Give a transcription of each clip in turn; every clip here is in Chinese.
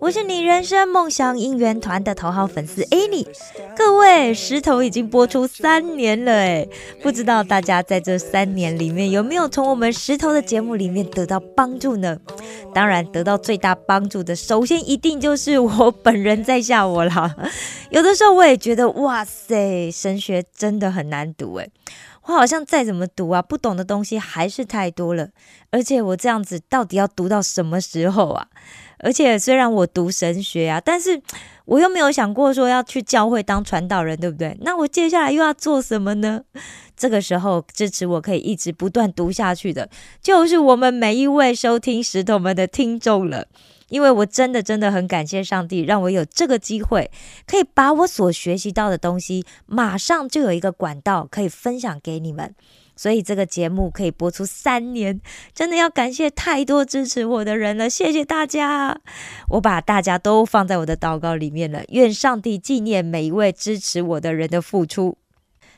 我是你人生梦想应援团的头号粉丝 Annie。各位，石头已经播出三年了哎，不知道大家在这三年里面有没有从我们石头的节目里面得到帮助呢？当然，得到最大帮助的，首先一定就是我本人在下我啦。有的时候我也觉得，哇塞，神学真的很难读诶。我好像再怎么读啊，不懂的东西还是太多了。而且我这样子到底要读到什么时候啊？而且虽然我读神学啊，但是 我又没有想过说要去教会当传道人，对不对？那我接下来又要做什么呢？这个时候支持我可以一直不断读下去的，就是我们每一位收听石头们的听众了。因为我真的真的很感谢上帝，让我有这个机会，可以把我所学习到的东西，马上就有一个管道可以分享给你们。所以这个节目可以播出三年，真的要感谢太多支持我的人了，谢谢大家！我把大家都放在我的祷告里面了，愿上帝纪念每一位支持我的人的付出。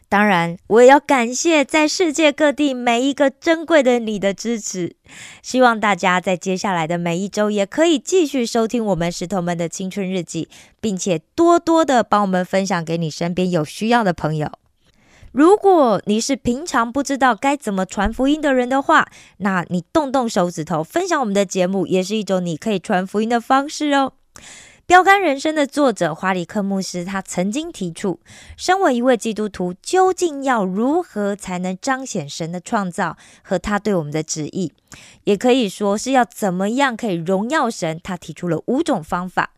当然，我也要感谢在世界各地每一个珍贵的你的支持。希望大家在接下来的每一周也可以继续收听我们石头们的青春日记，并且多多的帮我们分享给你身边有需要的朋友。如果你是平常不知道该怎么传福音的人的话，那你动动手指头分享我们的节目，也是一种你可以传福音的方式哦。标杆人生的作者华里克牧师，他曾经提出，身为一位基督徒，究竟要如何才能彰显神的创造和他对我们的旨意？也可以说是要怎么样可以荣耀神？他提出了五种方法。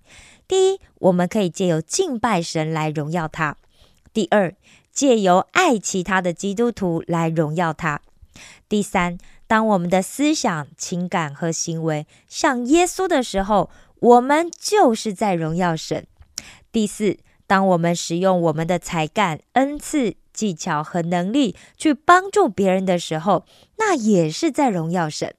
第一，我们可以借由敬拜神来荣耀他；第二，借由爱其他的基督徒来荣耀他；第三，当我们的思想、情感和行为像耶稣的时候，我们就是在荣耀神。第四，当我们使用我们的才干、恩赐、技巧和能力去帮助别人的时候，那也是在荣耀神。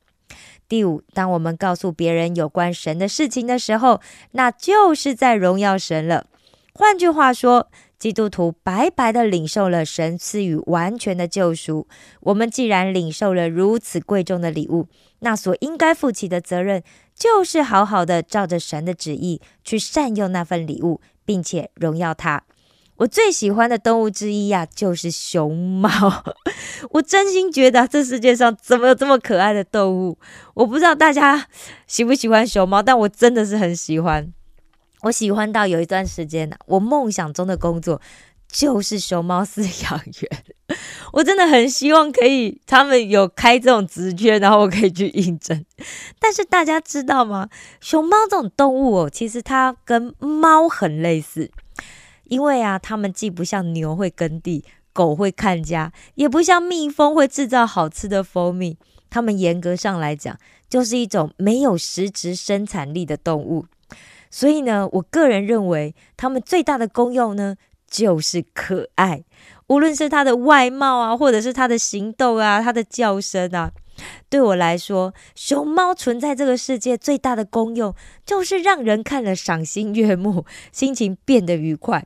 第五，当我们告诉别人有关神的事情的时候，那就是在荣耀神了。换句话说，基督徒白白的领受了神赐予完全的救赎。我们既然领受了如此贵重的礼物，那所应该负起的责任，就是好好的照着神的旨意去善用那份礼物，并且荣耀他。我最喜欢的动物之一呀、就是熊猫。我真心觉得这世界上怎么有这么可爱的动物？我不知道大家喜不喜欢熊猫，但我真的是很喜欢。我喜欢到有一段时间呢、我梦想中的工作就是熊猫饲养员。我真的很希望可以，他们有开这种职缺，然后我可以去应征。但是大家知道吗？熊猫这种动物哦，其实它跟猫很类似，因为啊，它们既不像牛会耕地，狗会看家，也不像蜜蜂会制造好吃的蜂蜜。它们严格上来讲，就是一种没有实质生产力的动物。所以呢，我个人认为，它们最大的功用呢，就是可爱。无论是它的外貌啊，或者是它的行动啊，它的叫声啊，对我来说，熊猫存在这个世界最大的功用，就是让人看了赏心悦目，心情变得愉快。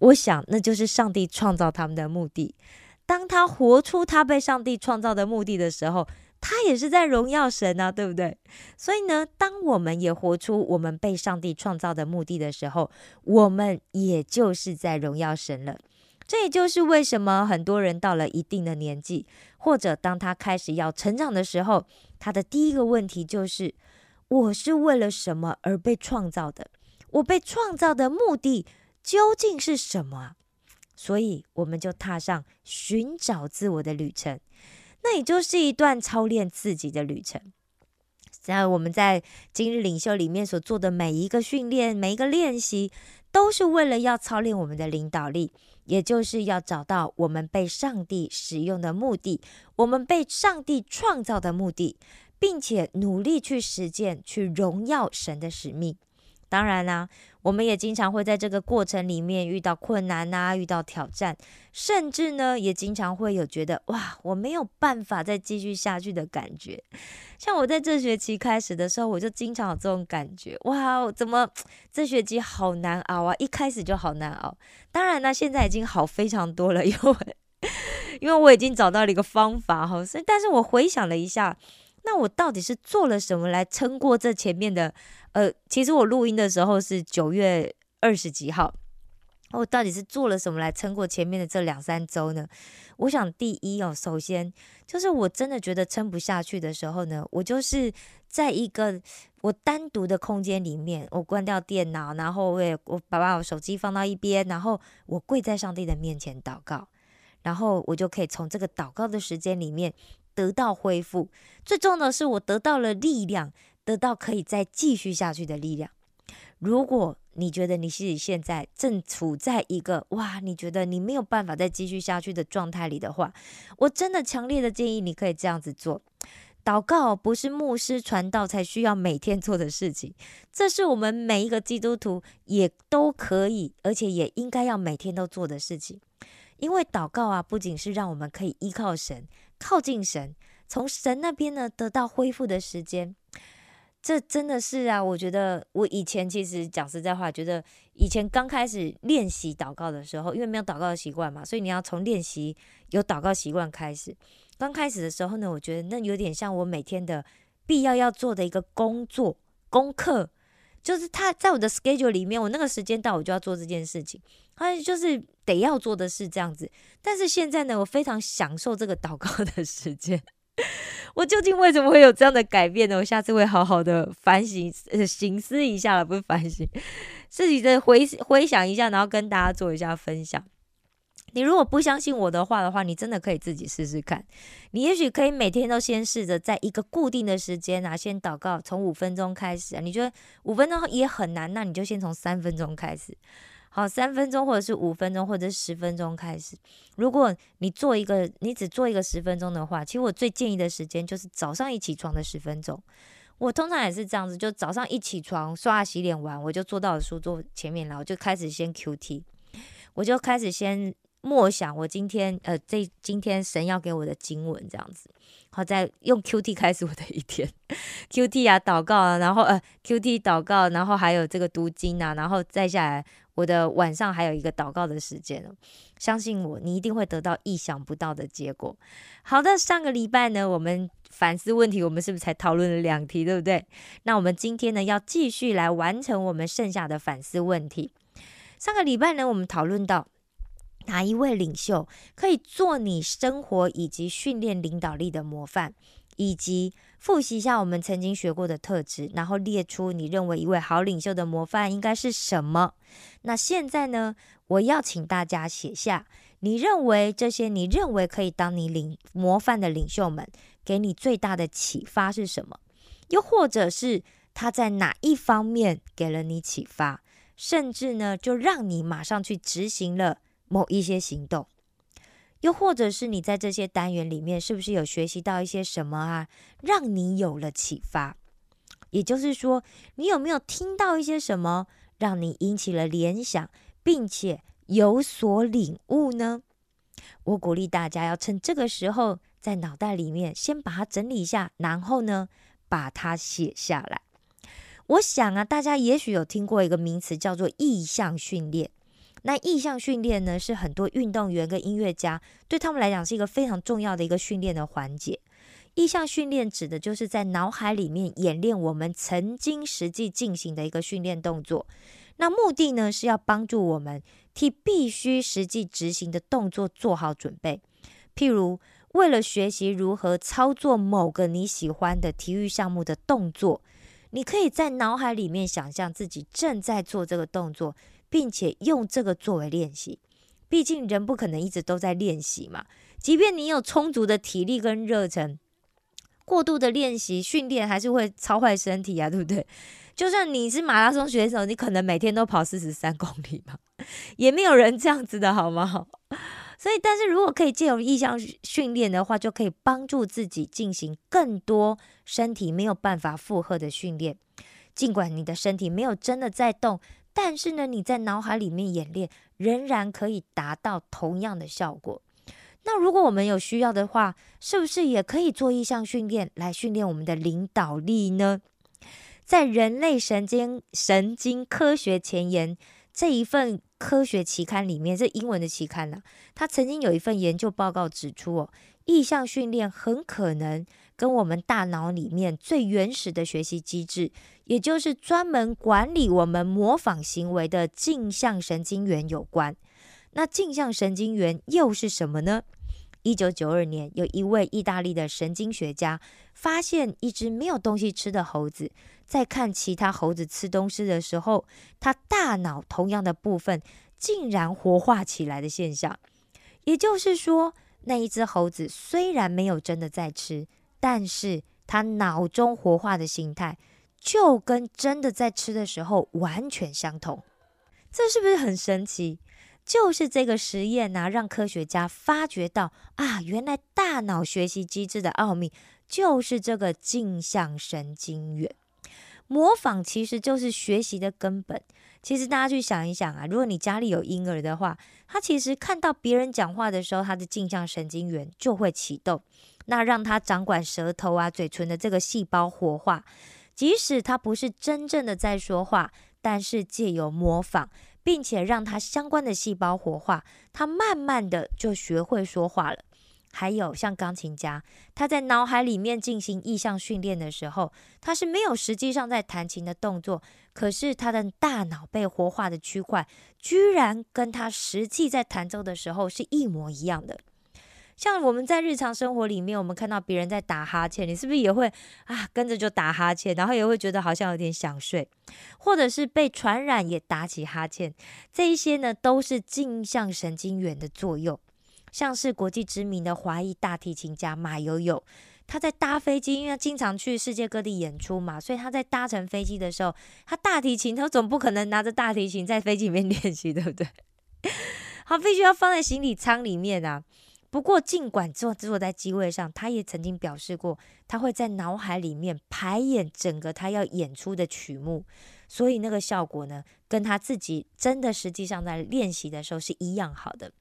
我想，那就是上帝创造他们的目的。当他活出他被上帝创造的目的的时候，他也是在荣耀神啊，对不对？所以呢，当我们也活出我们被上帝创造的目的的时候，我们也就是在荣耀神了。这也就是为什么很多人到了一定的年纪，或者当他开始要成长的时候，他的第一个问题就是：我是为了什么而被创造的？我被创造的目的究竟是什么？所以，我们就踏上寻找自我的旅程。那也就是一段操练自己的旅程。在我们在今日领袖里面所做的每一个训练、每一个练习，都是为了要操练我们的领导力，也就是要找到我们被上帝使用的目的，我们被上帝创造的目的，并且努力去实践、去荣耀神的使命。当然啦、我们也经常会在这个过程里面遇到困难啊，遇到挑战，甚至呢，也经常会有觉得哇，我没有办法再继续下去的感觉。像我在这学期开始的时候，我就经常有这种感觉，哇，怎么这学期好难熬啊？一开始就好难熬。当然呢，现在已经好非常多了，因为 因为我已经找到了一个方法哈，所以但是我回想了一下，那我到底是做了什么来撑过这前面的？呃，其实我录音的时候是九月二十几号，我到底是做了什么来撑过前面的这两三周呢？我想第一哦，首先就是我真的觉得撑不下去的时候呢，我就是在一个我单独的空间里面，我关掉电脑，然后我也我把把我手机放到一边，然后我跪在上帝的面前祷告，然后我就可以从这个祷告的时间里面得到恢复。最重要的是，我得到了力量，得到可以再继续下去的力量。如果你觉得你自己现在正处在一个哇，你觉得你没有办法再继续下去的状态里的话，我真的强烈的建议你可以这样子做。祷告不是牧师传道才需要每天做的事情，这是我们每一个基督徒也都可以，而且也应该要每天都做的事情。因为祷告啊，不仅是让我们可以依靠神、靠近神，从神那边呢得到恢复的时间。这真的是啊，我觉得我以前其实讲实在话，觉得以前刚开始练习祷告的时候，因为没有祷告的习惯嘛，所以你要从练习有祷告习惯开始。刚开始的时候呢，我觉得那有点像我每天的必要要做的一个工作功课，就是他在我的 schedule 里面，我那个时间到我就要做这件事情，好像就是得要做的事这样子。但是现在呢，我非常享受这个祷告的时间。我究竟为什么会有这样的改变呢？我下次会好好的反省、呃，醒思一下了，不是反省，自己再回回想一下，然后跟大家做一下分享。你如果不相信我的话的话，你真的可以自己试试看。你也许可以每天都先试着在一个固定的时间啊，先祷告，从五分钟开始啊。你觉得五分钟也很难，那你就先从三分钟开始。好，三分钟或者是五分钟或者是十分钟开始。如果你做一个，你只做一个十分钟的话，其实我最建议的时间就是早上一起床的十分钟。我通常也是这样子，就早上一起床，刷洗脸完，我就坐到了书桌前面，然后就开始先 Q T，我就开始先默想我今天呃这今天神要给我的经文这样子，好，再用 Q T 开始我的一天，Q T 啊祷告啊，然后呃 Q T 祷告，然后还有这个读经啊，然后再下来。我的晚上还有一个祷告的时间相信我，你一定会得到意想不到的结果。好的，上个礼拜呢，我们反思问题，我们是不是才讨论了两题，对不对？那我们今天呢，要继续来完成我们剩下的反思问题。上个礼拜呢，我们讨论到哪一位领袖可以做你生活以及训练领导力的模范。以及复习一下我们曾经学过的特质，然后列出你认为一位好领袖的模范应该是什么。那现在呢，我要请大家写下你认为这些你认为可以当你领模范的领袖们给你最大的启发是什么？又或者是他在哪一方面给了你启发，甚至呢就让你马上去执行了某一些行动。又或者是你在这些单元里面，是不是有学习到一些什么啊，让你有了启发？也就是说，你有没有听到一些什么，让你引起了联想，并且有所领悟呢？我鼓励大家要趁这个时候，在脑袋里面先把它整理一下，然后呢，把它写下来。我想啊，大家也许有听过一个名词，叫做意向训练。那意向训练呢，是很多运动员跟音乐家对他们来讲是一个非常重要的一个训练的环节。意向训练指的就是在脑海里面演练我们曾经实际进行的一个训练动作。那目的呢，是要帮助我们替必须实际执行的动作做好准备。譬如，为了学习如何操作某个你喜欢的体育项目的动作，你可以在脑海里面想象自己正在做这个动作。并且用这个作为练习，毕竟人不可能一直都在练习嘛。即便你有充足的体力跟热忱，过度的练习训练还是会超坏身体啊，对不对？就算你是马拉松选手，你可能每天都跑四十三公里嘛，也没有人这样子的好吗？所以，但是如果可以借由意向训练的话，就可以帮助自己进行更多身体没有办法负荷的训练。尽管你的身体没有真的在动，但是呢，你在脑海里面演练，仍然可以达到同样的效果。那如果我们有需要的话，是不是也可以做意向训练来训练我们的领导力呢？在人类神经神经科学前沿这一份科学期刊里面，这英文的期刊呢，它曾经有一份研究报告指出哦，意向训练很可能跟我们大脑里面最原始的学习机制，也就是专门管理我们模仿行为的镜像神经元有关。那镜像神经元又是什么呢？一九九二年，有一位意大利的神经学家发现，一只没有东西吃的猴子，在看其他猴子吃东西的时候，它大脑同样的部分竟然活化起来的现象。也就是说，那一只猴子虽然没有真的在吃，但是他脑中活化的形态就跟真的在吃的时候完全相同。这是不是很神奇？就是这个实验呐，让科学家发觉到啊，原来大脑学习机制的奥秘就是这个镜像神经元。模仿其实就是学习的根本。其实大家去想一想啊，如果你家里有婴儿的话，他其实看到别人讲话的时候，他的镜像神经元就会启动，那让他掌管舌头啊、嘴唇的这个细胞活化。即使他不是真正的在说话，但是借由模仿。并且让他相关的细胞活化，他慢慢的就学会说话了。还有像钢琴家，他在脑海里面进行意向训练的时候，他是没有实际上在弹琴的动作，可是他的大脑被活化的区块，居然跟他实际在弹奏的时候是一模一样的。像我们在日常生活里面，我们看到别人在打哈欠，你是不是也会啊跟着就打哈欠，然后也会觉得好像有点想睡，或者是被传染也打起哈欠？这一些呢，都是镜像神经元的作用。像是国际知名的华裔大提琴家马友友，他在搭飞机，因为他经常去世界各地演出嘛，所以他在搭乘飞机的时候，他大提琴，他总不可能拿着大提琴在飞机里面练习，对不对？好，必须要放在行李舱里面啊。不过，尽管坐坐在机位上，他也曾经表示过，他会在脑海里面排演整个他要演出的曲目，所以那个效果呢，跟他自己真的实际上在练习的时候是一样好的。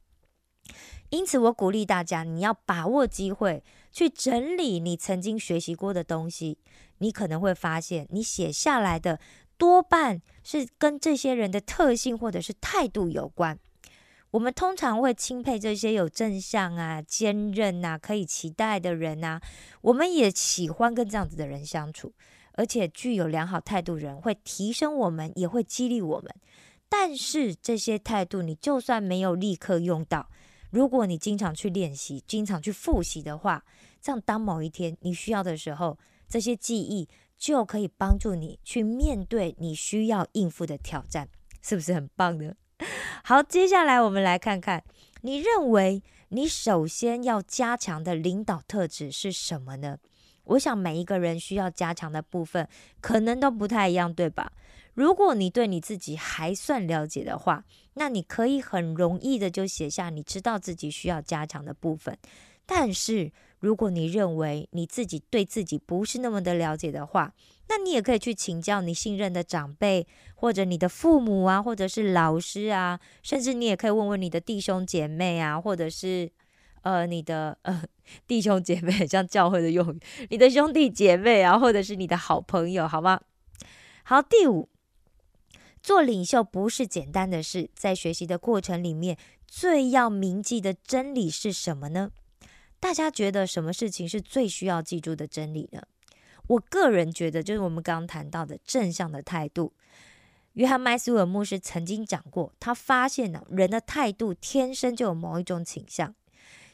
因此，我鼓励大家，你要把握机会去整理你曾经学习过的东西，你可能会发现，你写下来的多半是跟这些人的特性或者是态度有关。我们通常会钦佩这些有正向啊、坚韧啊、可以期待的人啊，我们也喜欢跟这样子的人相处，而且具有良好态度人会提升我们，也会激励我们。但是这些态度，你就算没有立刻用到，如果你经常去练习、经常去复习的话，这样当某一天你需要的时候，这些记忆就可以帮助你去面对你需要应付的挑战，是不是很棒呢？好，接下来我们来看看，你认为你首先要加强的领导特质是什么呢？我想每一个人需要加强的部分可能都不太一样，对吧？如果你对你自己还算了解的话，那你可以很容易的就写下你知道自己需要加强的部分。但是如果你认为你自己对自己不是那么的了解的话，那你也可以去请教你信任的长辈，或者你的父母啊，或者是老师啊，甚至你也可以问问你的弟兄姐妹啊，或者是呃你的呃弟兄姐妹，像教会的用语，你的兄弟姐妹啊，或者是你的好朋友，好吗？好，第五，做领袖不是简单的事，在学习的过程里面，最要铭记的真理是什么呢？大家觉得什么事情是最需要记住的真理呢？我个人觉得，就是我们刚刚谈到的正向的态度。约翰麦斯韦尔牧师曾经讲过，他发现呢，人的态度天生就有某一种倾向。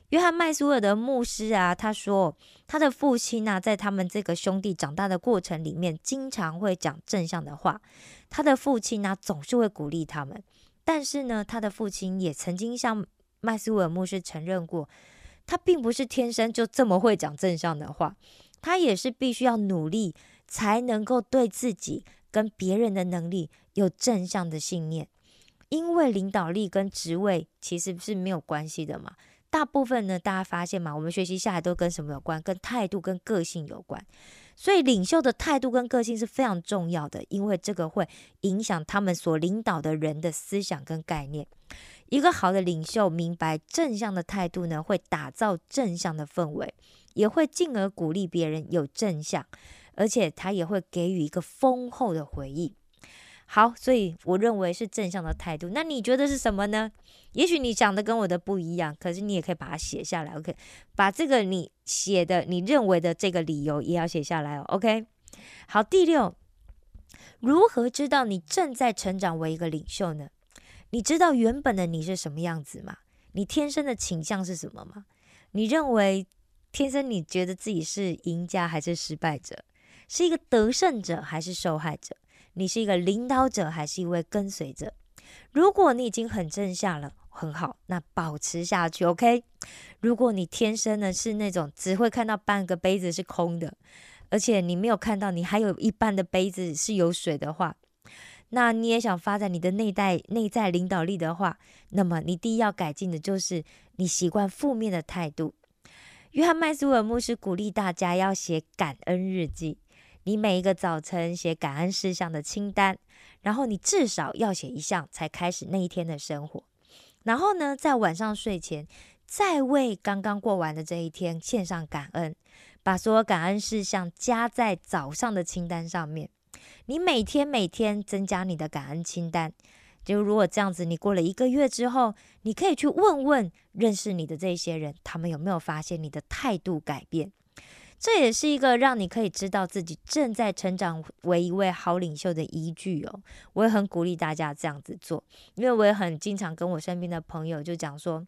约翰麦斯韦尔的牧师啊，他说他的父亲呢，在他们这个兄弟长大的过程里面，经常会讲正向的话。他的父亲呢，总是会鼓励他们。但是呢，他的父亲也曾经向麦斯韦尔牧师承认过，他并不是天生就这么会讲正向的话。他也是必须要努力，才能够对自己跟别人的能力有正向的信念。因为领导力跟职位其实是没有关系的嘛。大部分呢，大家发现嘛，我们学习下来都跟什么有关？跟态度、跟个性有关。所以领袖的态度跟个性是非常重要的，因为这个会影响他们所领导的人的思想跟概念。一个好的领袖明白正向的态度呢，会打造正向的氛围，也会进而鼓励别人有正向，而且他也会给予一个丰厚的回应。好，所以我认为是正向的态度。那你觉得是什么呢？也许你讲的跟我的不一样，可是你也可以把它写下来。OK，把这个你写的、你认为的这个理由也要写下来哦。OK，好，第六，如何知道你正在成长为一个领袖呢？你知道原本的你是什么样子吗？你天生的倾向是什么吗？你认为天生你觉得自己是赢家还是失败者？是一个得胜者还是受害者？你是一个领导者还是一位跟随者？如果你已经很正向了，很好，那保持下去，OK。如果你天生呢是那种只会看到半个杯子是空的，而且你没有看到你还有一半的杯子是有水的话，那你也想发展你的内在内在领导力的话，那么你第一要改进的就是你习惯负面的态度。约翰麦斯威尔牧师鼓励大家要写感恩日记。你每一个早晨写感恩事项的清单，然后你至少要写一项才开始那一天的生活。然后呢，在晚上睡前再为刚刚过完的这一天献上感恩，把所有感恩事项加在早上的清单上面。你每天每天增加你的感恩清单，就如果这样子，你过了一个月之后，你可以去问问认识你的这些人，他们有没有发现你的态度改变。这也是一个让你可以知道自己正在成长为一位好领袖的依据哦。我也很鼓励大家这样子做，因为我也很经常跟我身边的朋友就讲说，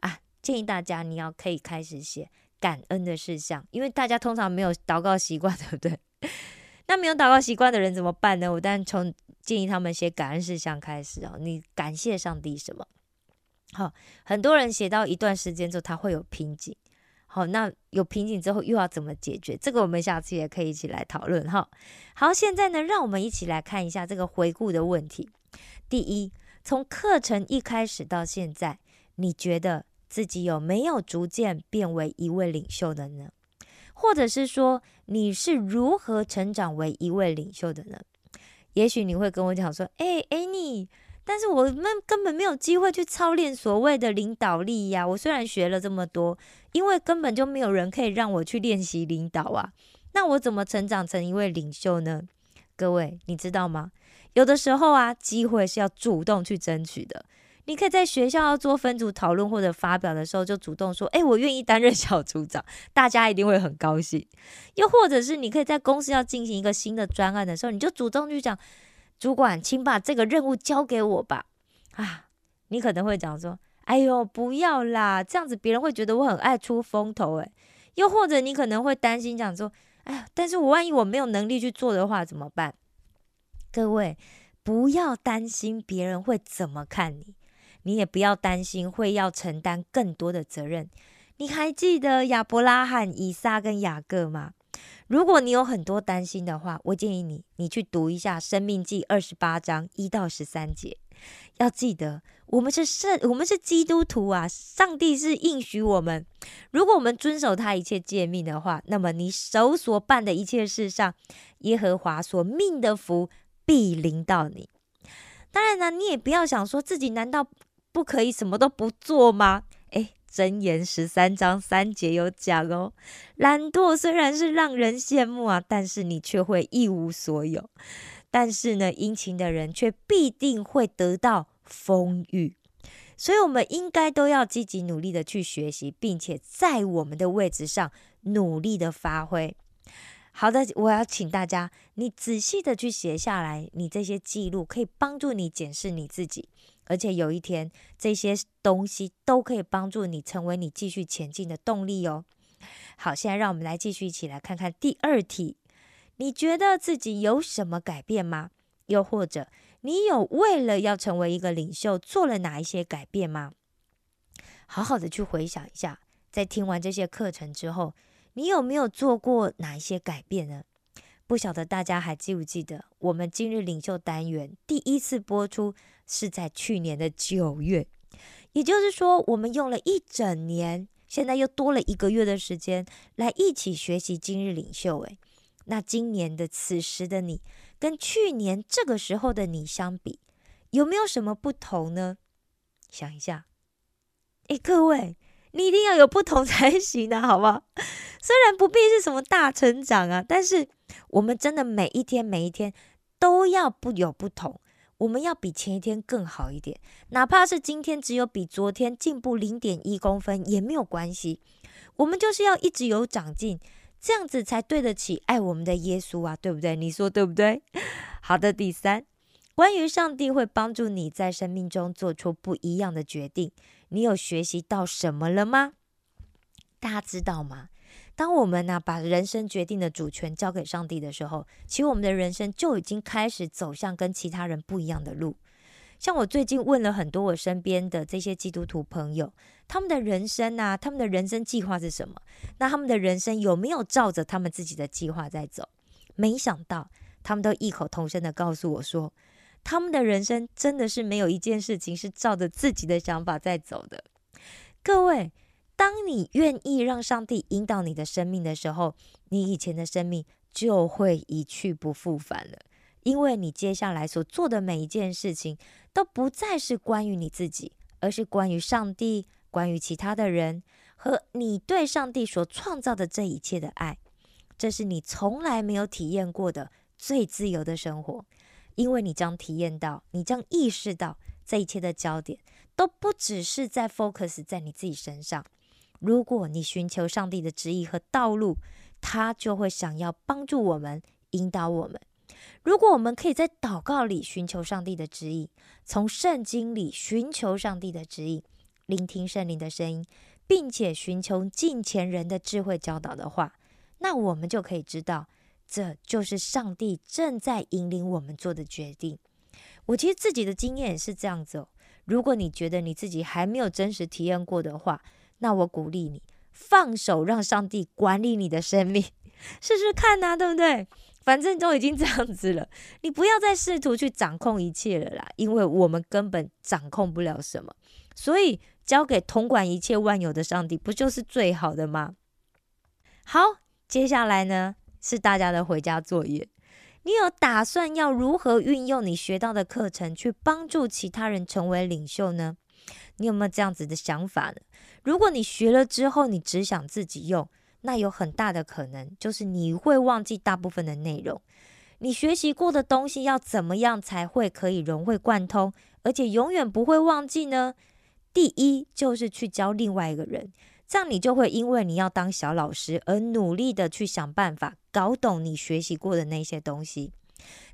啊，建议大家你要可以开始写感恩的事项，因为大家通常没有祷告习惯，对不对？那没有祷告习惯的人怎么办呢？我当然从建议他们写感恩事项开始哦。你感谢上帝什么？好，很多人写到一段时间之后，他会有瓶颈。好，那有瓶颈之后又要怎么解决？这个我们下次也可以一起来讨论哈。好，现在呢，让我们一起来看一下这个回顾的问题。第一，从课程一开始到现在，你觉得自己有没有逐渐变为一位领袖的呢？或者是说，你是如何成长为一位领袖的呢？也许你会跟我讲说：“哎哎，你。”但是我们根本没有机会去操练所谓的领导力呀！我虽然学了这么多，因为根本就没有人可以让我去练习领导啊。那我怎么成长成一位领袖呢？各位，你知道吗？有的时候啊，机会是要主动去争取的。你可以在学校要做分组讨论或者发表的时候，就主动说：“哎，我愿意担任小组长。”大家一定会很高兴。又或者是你可以在公司要进行一个新的专案的时候，你就主动去讲。主管，请把这个任务交给我吧。啊，你可能会讲说：“哎呦，不要啦，这样子别人会觉得我很爱出风头。”诶，又或者你可能会担心讲说：“哎呀，但是我万一我没有能力去做的话怎么办？”各位，不要担心别人会怎么看你，你也不要担心会要承担更多的责任。你还记得亚伯拉罕、以撒跟雅各吗？如果你有很多担心的话，我建议你，你去读一下《生命记》二十八章一到十三节。要记得，我们是圣，我们是基督徒啊！上帝是应许我们，如果我们遵守他一切诫命的话，那么你手所办的一切事上，耶和华所命的福必临到你。当然呢，你也不要想说自己难道不可以什么都不做吗？箴言十三章三节有讲哦，懒惰虽然是让人羡慕啊，但是你却会一无所有。但是呢，殷勤的人却必定会得到丰裕。所以，我们应该都要积极努力的去学习，并且在我们的位置上努力的发挥。好的，我要请大家，你仔细的去写下来，你这些记录可以帮助你检视你自己。而且有一天，这些东西都可以帮助你成为你继续前进的动力哦。好，现在让我们来继续一起来看看第二题。你觉得自己有什么改变吗？又或者你有为了要成为一个领袖做了哪一些改变吗？好好的去回想一下，在听完这些课程之后，你有没有做过哪一些改变呢？不晓得大家还记不记得，我们今日领袖单元第一次播出是在去年的九月，也就是说，我们用了一整年，现在又多了一个月的时间来一起学习今日领袖。诶，那今年的此时的你，跟去年这个时候的你相比，有没有什么不同呢？想一下，哎，各位，你一定要有不同 才行的，好不好？虽然不必是什么大成长啊，但是我们真的每一天每一天都要不有不同。我们要比前一天更好一点，哪怕是今天只有比昨天进步零点一公分也没有关系。我们就是要一直有长进，这样子才对得起爱我们的耶稣啊，对不对？你说对不对？好的，第三，关于上帝会帮助你在生命中做出不一样的决定，你有学习到什么了吗？大家知道吗？当我们呢把人生决定的主权交给上帝的时候，其实我们的人生就已经开始走向跟其他人不一样的路。像我最近问了很多我身边的这些基督徒朋友，他们的人生啊，他们的人生计划是什么？那他们的人生有没有照着他们自己的计划在走？没想到他们都异口同声的告诉我说，他们的人生真的是没有一件事情是照着自己的想法在走的。各位。当你愿意让上帝引导你的生命的时候，你以前的生命就会一去不复返了。因为你接下来所做的每一件事情，都不再是关于你自己，而是关于上帝、关于其他的人和你对上帝所创造的这一切的爱。这是你从来没有体验过的最自由的生活，因为你将体验到，你将意识到，这一切的焦点都不只是在 focus 在你自己身上。如果你寻求上帝的旨意和道路，他就会想要帮助我们，引导我们。如果我们可以在祷告里寻求上帝的旨意，从圣经里寻求上帝的旨意，聆听圣灵的声音，并且寻求近前人的智慧教导的话，那我们就可以知道，这就是上帝正在引领我们做的决定。我其实自己的经验是这样子哦。如果你觉得你自己还没有真实体验过的话，那我鼓励你放手，让上帝管理你的生命，试试看呐，对不对？反正都已经这样子了，你不要再试图去掌控一切了啦，因为我们根本掌控不了什么，所以交给统管一切万有的上帝，不就是最好的吗？好，接下来呢是大家的回家作业，你有打算要如何运用你学到的课程，去帮助其他人成为领袖呢？你有没有这样子的想法呢？如果你学了之后，你只想自己用，那有很大的可能就是你会忘记大部分的内容。你学习过的东西要怎么样才会可以融会贯通，而且永远不会忘记呢？第一就是去教另外一个人，这样你就会因为你要当小老师而努力的去想办法搞懂你学习过的那些东西。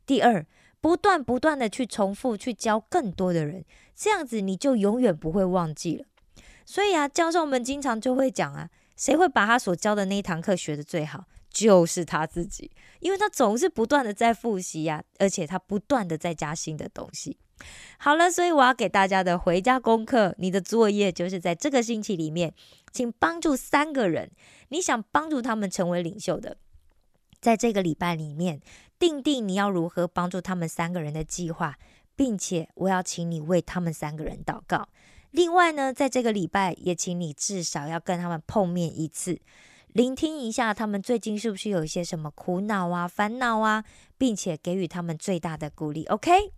第二。不断不断的去重复，去教更多的人，这样子你就永远不会忘记了。所以啊，教授们经常就会讲啊，谁会把他所教的那一堂课学得最好，就是他自己，因为他总是不断的在复习呀，而且他不断的在加新的东西。好了，所以我要给大家的回家功课，你的作业就是在这个星期里面，请帮助三个人，你想帮助他们成为领袖的。在这个礼拜里面，定定你要如何帮助他们三个人的计划，并且我要请你为他们三个人祷告。另外呢，在这个礼拜也请你至少要跟他们碰面一次，聆听一下他们最近是不是有一些什么苦恼啊、烦恼啊，并且给予他们最大的鼓励。OK，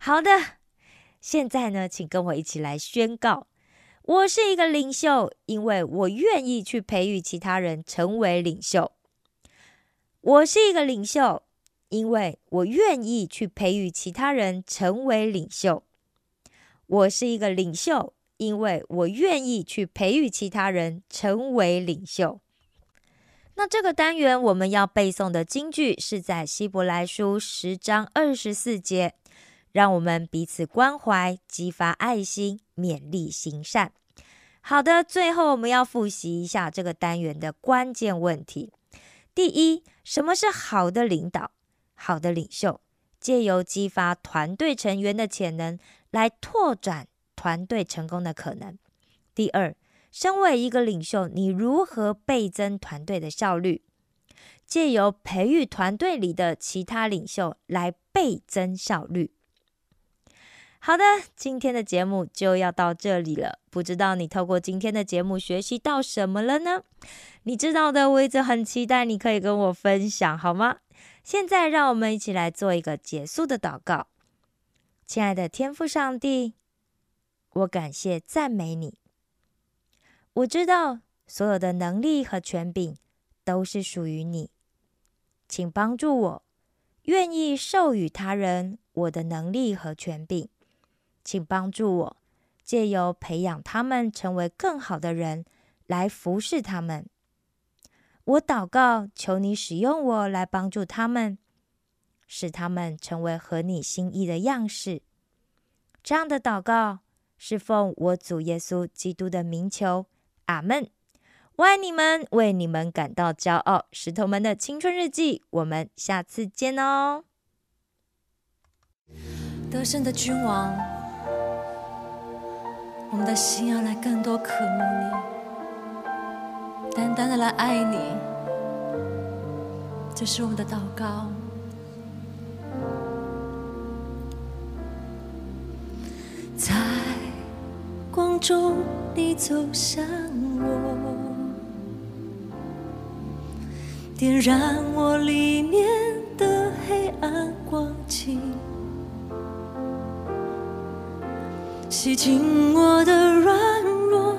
好的，现在呢，请跟我一起来宣告：我是一个领袖，因为我愿意去培育其他人成为领袖。我是一个领袖，因为我愿意去培育其他人成为领袖。我是一个领袖，因为我愿意去培育其他人成为领袖。那这个单元我们要背诵的金句是在希伯来书十章二十四节，让我们彼此关怀，激发爱心，勉励行善。好的，最后我们要复习一下这个单元的关键问题。第一，什么是好的领导？好的领袖借由激发团队成员的潜能，来拓展团队成功的可能。第二，身为一个领袖，你如何倍增团队的效率？借由培育团队里的其他领袖来倍增效率。好的，今天的节目就要到这里了。不知道你透过今天的节目学习到什么了呢？你知道的，我一直很期待你可以跟我分享，好吗？现在让我们一起来做一个结束的祷告。亲爱的天父上帝，我感谢赞美你。我知道所有的能力和权柄都是属于你，请帮助我，愿意授予他人我的能力和权柄。请帮助我，借由培养他们成为更好的人，来服侍他们。我祷告，求你使用我来帮助他们，使他们成为合你心意的样式。这样的祷告是奉我主耶稣基督的名求，阿门。我爱你们，为你们感到骄傲。石头们的青春日记，我们下次见哦。得胜的君王。我们的心要来更多渴慕你，单单的来爱你，这是我们的祷告。在光中，你走向我，点燃我里面的黑暗光景。洗净我的软弱，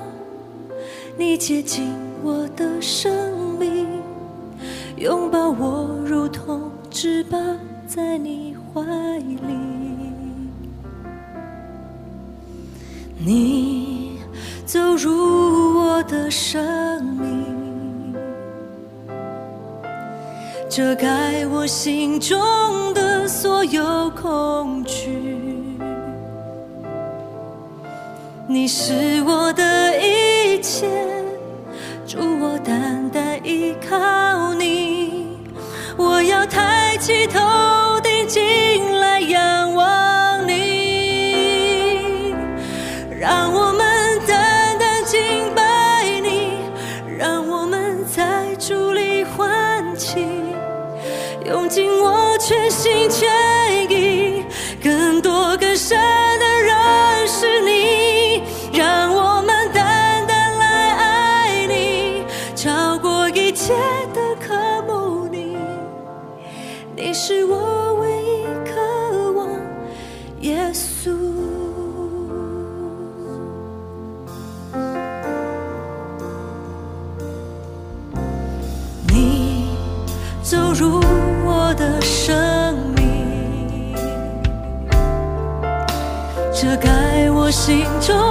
你接近我的生命，拥抱我如同翅膀在你怀里。你走入我的生命，遮盖我心中的所有恐惧。你是我的一切，主我单单依靠你。我要抬起头顶进来仰望切的渴慕你。你是我唯一渴望，耶稣。你走入我的生命，遮盖我心中。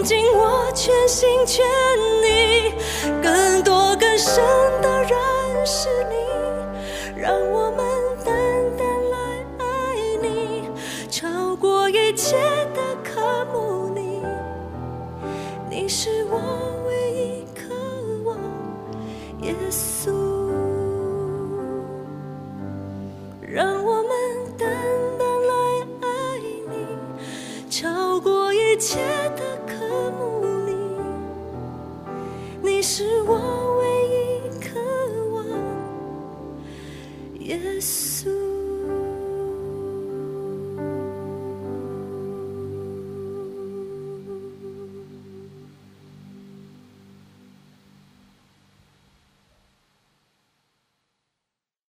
用尽我全心全意，更多更深的认识你。